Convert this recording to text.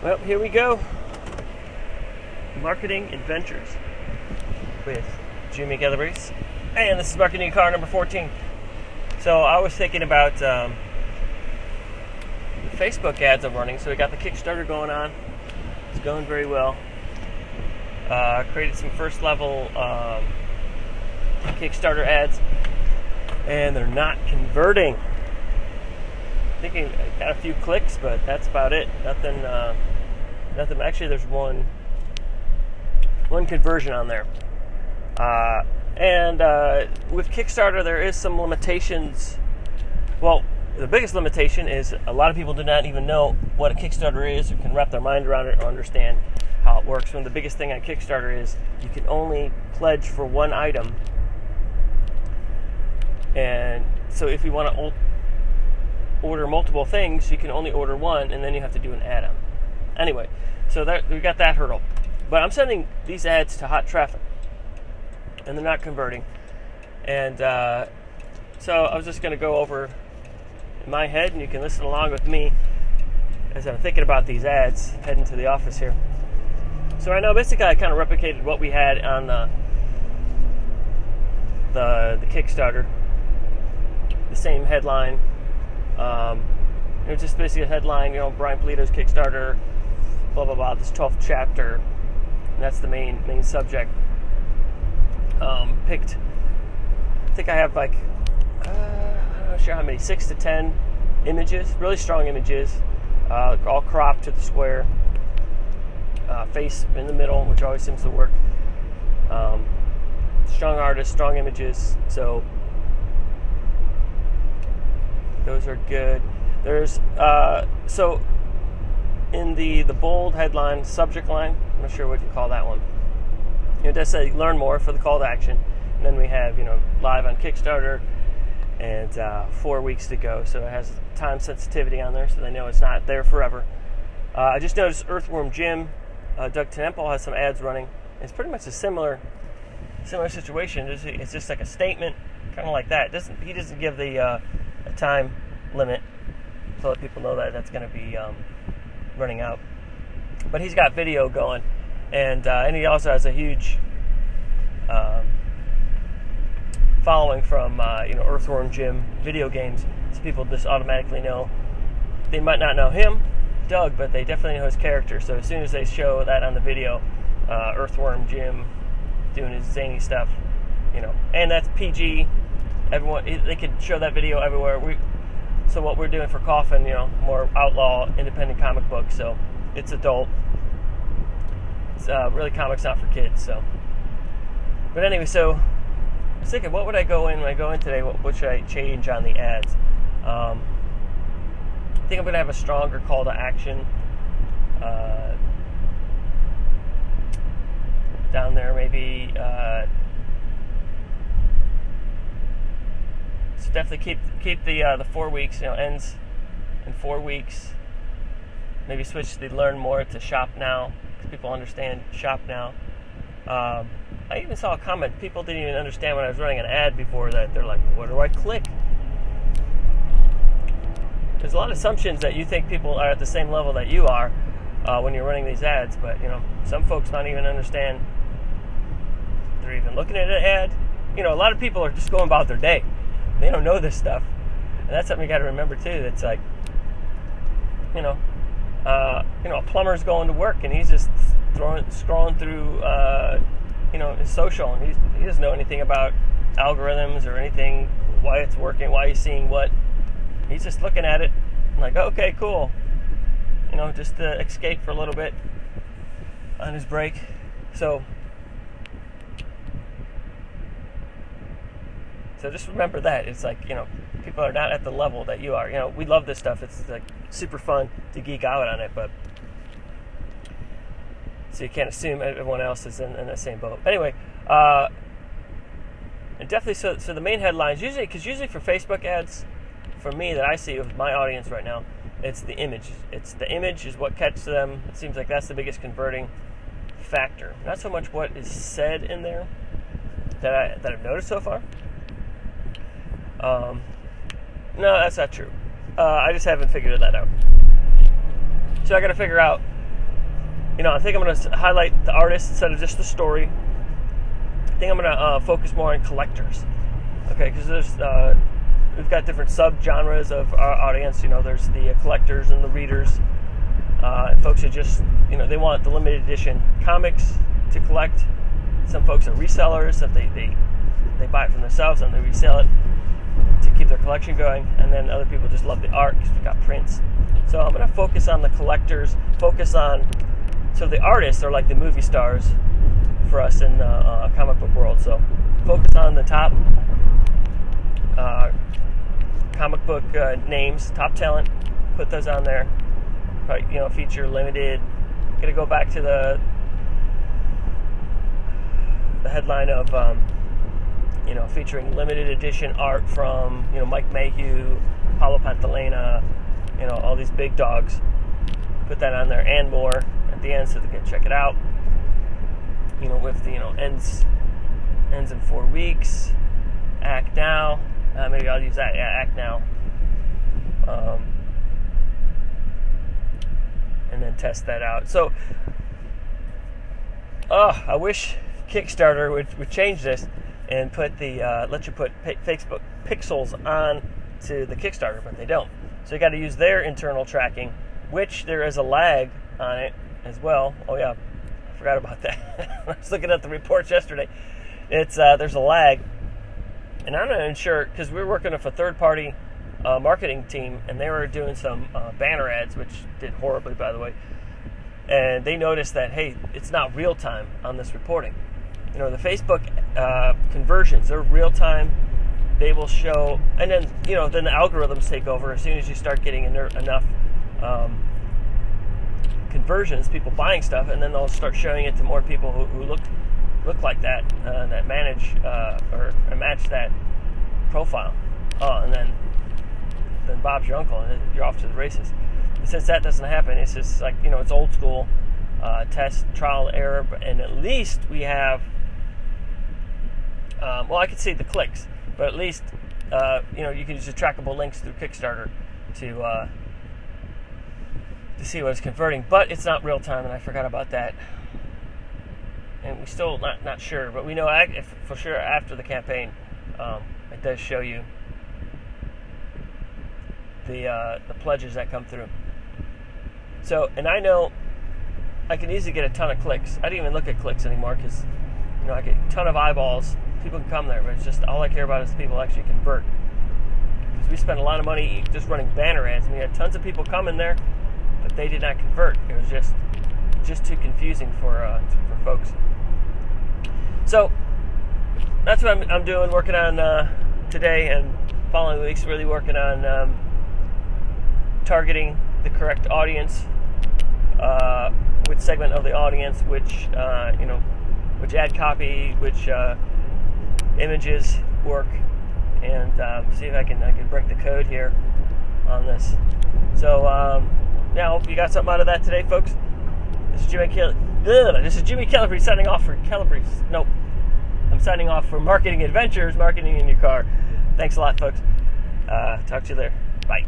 Well, here we go. Marketing Adventures with Jimmy Calabrese. And this is marketing car number 14. So I was thinking about um, the Facebook ads I'm running. So we got the Kickstarter going on. It's going very well. Uh, created some first level um, Kickstarter ads, and they're not converting. I got a few clicks, but that's about it. Nothing. Uh, nothing. Actually, there's one one conversion on there. Uh, and uh, with Kickstarter, there is some limitations. Well, the biggest limitation is a lot of people do not even know what a Kickstarter is or can wrap their mind around it or understand how it works. One of the biggest thing on Kickstarter is you can only pledge for one item. And so if you want to order multiple things, you can only order one, and then you have to do an add-on. Anyway, so that, we got that hurdle. But I'm sending these ads to hot traffic, and they're not converting. And uh, so I was just going to go over in my head, and you can listen along with me as I'm thinking about these ads heading to the office here. So right now, basically, I kind of replicated what we had on the the, the Kickstarter. The same headline. Um, it was just basically a headline, you know, Brian Pulido's Kickstarter, blah blah blah. This 12th chapter, and that's the main main subject. Um, picked. I think I have like uh, I'm not sure how many, six to ten images, really strong images, uh, all cropped to the square uh, face in the middle, which always seems to work. Um, strong artists, strong images, so those are good. There's uh, so in the the bold headline subject line. I'm not sure what you call that one. It does say learn more for the call to action, and then we have you know live on Kickstarter and uh, four weeks to go. So it has time sensitivity on there, so they know it's not there forever. Uh, I just noticed Earthworm Jim uh, Doug TenNapel has some ads running. It's pretty much a similar similar situation. It's, just like a statement, kind of like that. It doesn't he doesn't give the uh, time limit to let people know that that's going to be um, running out. But he's got video going, and uh, and he also has a huge um, following from uh, you know Earthworm Jim video games. So people just automatically know. They might not know him, Doug, but they definitely know his character. So as soon as they show that on the video, uh, Earthworm Jim doing his zany stuff, you know, and that's PG. Everyone they could show that video everywhere. We so what we're doing for Coffin, you know, more outlaw independent comic book. So it's adult. It's uh, really comics not for kids. So, but anyway, so I was thinking, what would I go in when I go in today? What, what should I change on the ads? Um, I think I'm going to have a stronger call to action uh, down there. Maybe uh, so definitely keep keep the uh, the four weeks. You know, ends in four weeks. Maybe switch the learn more to shop now because people understand shop now. Um, I even saw a comment. People didn't even understand when I was running an ad before that. They're like, "What do I click?" there's a lot of assumptions that you think people are at the same level that you are uh, when you're running these ads, but you know some folks don't even understand they're even looking at an ad. You know, a lot of people are just going about their day; they don't know this stuff, and that's something you got to remember too. It's like, you know, uh, you know, a plumber's going to work and he's just throwing, scrolling through, uh, you know, his social, and he doesn't know anything about algorithms or anything, why it's working, why he's seeing what he's just looking at it like, okay, cool. You know, just to escape for a little bit on his break. So, so just remember that it's like you know, people are not at the level that you are. You know, we love this stuff. It's like super fun to geek out on it, but so you can't assume everyone else is in, in the same boat. Anyway, uh, and definitely so. So the main headlines usually, because usually for Facebook ads for me that I see with my audience right now, it's the image. It's the image is what catches them. It seems like that's the biggest converting factor. Not so much what is said in there that I that I've noticed so far. Um, no, that's not true. Uh, I just haven't figured that out. So I got to figure out you know, I think I'm going to highlight the artist instead of just the story. I think I'm going to uh, focus more on collectors. Okay, because there's uh, we've got different sub genres of our audience. You know, there's the collectors and the readers. Uh, folks are just, you know, they want the limited edition comics to collect. Some folks are resellers that they, they, they buy it from themselves and they resell it keep their collection going. And then other people just love the art because we've got prints. So I'm going to focus on the collectors, focus on, so the artists are like the movie stars for us in the uh, comic book world. So focus on the top uh, comic book uh, names, top talent, put those on there you know, feature limited. Gonna go back to the the headline of um, you know featuring limited edition art from you know Mike Mayhew, Paolo Pantalena, you know all these big dogs. Put that on there and more at the end so they can check it out. You know with the you know ends ends in four weeks. Act now. Uh, maybe I'll use that. Yeah, act now. Um, and then test that out. So, oh, I wish Kickstarter would, would change this and put the uh, let you put Facebook pixels on to the Kickstarter, but they don't. So you got to use their internal tracking, which there is a lag on it as well. Oh yeah, I forgot about that. I was looking at the reports yesterday. It's uh, there's a lag, and I'm not even sure because we are working with a third party uh, marketing team, and they were doing some uh, banner ads, which did horribly, by the way. And they noticed that hey, it's not real time on this reporting. You know, the Facebook uh, conversions they're real time. They will show, and then you know, then the algorithms take over as soon as you start getting enough um, conversions, people buying stuff, and then they'll start showing it to more people who, who look look like that, uh, that manage uh, or match that profile. Oh, and then then Bob's your uncle, and you're off to the races. But since that doesn't happen, it's just like you know, it's old school uh, test, trial, error, and at least we have. Um, well, I could see the clicks, but at least uh, you know you can use the trackable links through Kickstarter to uh, to see what it's converting. But it's not real time, and I forgot about that. And we still not not sure, but we know for sure after the campaign, um, it does show you the uh, the pledges that come through. So, and I know I can easily get a ton of clicks. I don't even look at clicks anymore because you know I get a ton of eyeballs. People can come there, but it's just all I care about is people actually convert. Because we spent a lot of money just running banner ads, and we had tons of people coming there, but they did not convert. It was just just too confusing for uh, for folks. So that's what I'm, I'm doing, working on uh, today and following weeks. Really working on. Um, targeting the correct audience, uh, which segment of the audience, which uh, you know, which ad copy, which uh, images work, and um, see if I can I can break the code here on this. So um, hope you got something out of that today, folks. This is Jimmy Ugh, This is Jimmy Calabrese signing off for Calabrese. Nope, I'm signing off for Marketing Adventures, marketing in your car. Thanks a lot, folks. Uh, talk to you there. Bye.